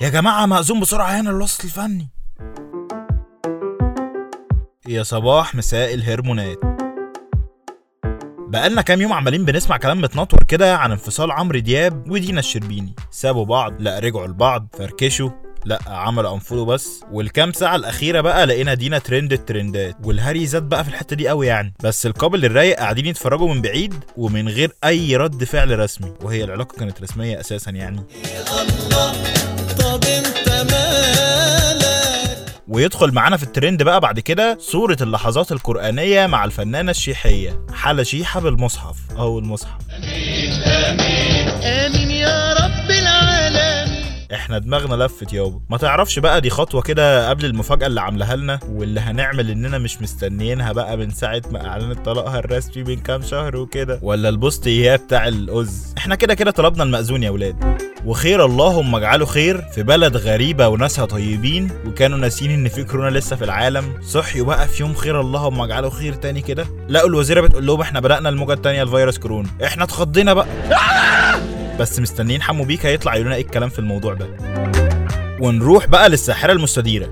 يا جماعة مأذون بسرعة هنا الوسط الفني. يا صباح مساء الهرمونات. بقالنا كام يوم عمالين بنسمع كلام متنطور كده عن انفصال عمرو دياب ودينا الشربيني. سابوا بعض لا رجعوا لبعض فركشوا. لا عملوا انفولو بس. والكام ساعة الأخيرة بقى لقينا دينا ترند الترندات. والهري زاد بقى في الحتة دي قوي يعني. بس القابل للرايق قاعدين يتفرجوا من بعيد ومن غير أي رد فعل رسمي. وهي العلاقة كانت رسمية أساسا يعني. طب ويدخل معانا في الترند بقى بعد كده صورة اللحظات القرآنية مع الفنانة الشيحية حالة شيحة بالمصحف أو المصحف. آمين يا رب العالمين. إحنا دماغنا لفت يابا. ما تعرفش بقى دي خطوة كده قبل المفاجأة اللي عاملاها لنا واللي هنعمل إننا مش مستنيينها بقى من ساعة ما أعلنت طلاقها الرسمي من كام شهر وكده ولا البوست إياه بتاع الأز إحنا كده كده طلبنا المأذون يا ولاد. وخير اللهم اجعله خير في بلد غريبة وناسها طيبين وكانوا ناسيين إن في كورونا لسه في العالم. صحيوا بقى في يوم خير اللهم اجعله خير تاني كده. لقوا الوزيرة بتقول لهم إحنا بدأنا الموجة التانية لفيروس كورونا. إحنا اتخضينا بقى. بس مستنيين حمو بيكا يطلع يقول إيه الكلام في الموضوع ده. ونروح بقى للساحرة المستديرة.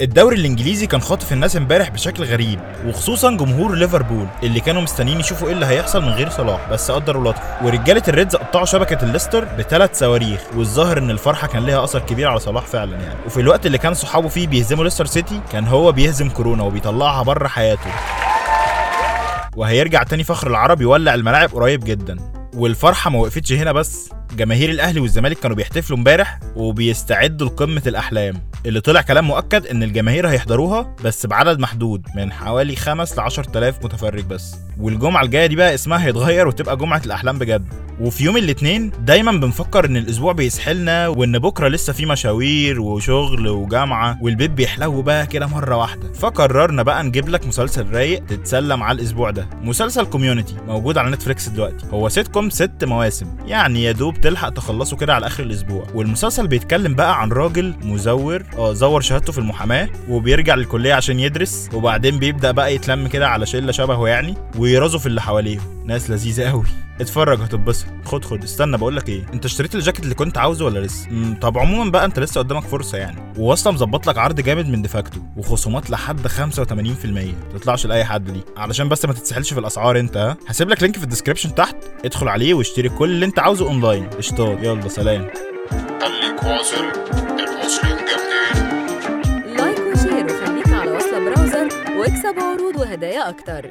الدوري الإنجليزي كان خاطف الناس امبارح بشكل غريب وخصوصا جمهور ليفربول اللي كانوا مستنيين يشوفوا إيه اللي هيحصل من غير صلاح. بس قدروا لطف ورجالة ال Reds قطعوا شبكة الليستر بثلاث صواريخ والظاهر إن الفرحة كان ليها أثر كبير على صلاح فعلا يعني. وفي الوقت اللي كان صحابه فيه بيهزموا ليستر سيتي كان هو بيهزم كورونا وبيطلعها بره حياته. وهيرجع تاني فخر العرب يولع الملاعب قريب جدا. والفرحة ما وقفتش هنا بس. جماهير الأهلي والزمالك كانوا بيحتفلوا امبارح وبيستعدوا لقمة الأحلام. اللي طلع كلام مؤكد إن الجماهير هيحضروها بس بعدد محدود من حوالي 5 ل 10000 متفرج بس. والجمعة الجاية دي بقى اسمها هيتغير وتبقى جمعة الأحلام بجد. وفي يوم الاثنين دايما بنفكر إن الأسبوع بيسحلنا وإن بكرة لسه في مشاوير وشغل وجامعة والبيت بيحلو بقى كده مرة واحدة. فقررنا بقى نجيب لك مسلسل رايق تتسلى مع الأسبوع ده. مسلسل Community موجود على Netflix دلوقتي. هو سيت كوم ست مواسم. يعني يا دوب تلحق تخلصه كده على آخر الأسبوع. والمسلسل بيتكلم بقى عن راجل مزور آه زور شهادته في المحاماة وبيرجع للكلية عشان يدرس وبعدين بيبدأ بقى يتلم كده على شلة شبهه يعني ويرازوا في اللي حواليه. ناس لذيذة قوي. اتفرج هتتبسط. خد خد. استنى بقول لك إيه؟ انت اشتريت الجاكيت اللي كنت عاوزه ولا لسه؟ طب عموما بقى انت لسه قدامك فرصة يعني. واصلا مظبط لك عرض جامد من DeFacto وخصومات لحد 85% تطلعش لأي حد دي. علشان بس ما تتسحلش في الأسعار انت ها؟ هسيب لك لينك في ال description تحت. ادخل عليه واشتري كل اللي انت عاوزه اونلاين. قشطات. يلا سلام. خليك واصل المصريين جامدين. like و share وخليك على وصلة Browser واكسب عروض وهدايا أكتر.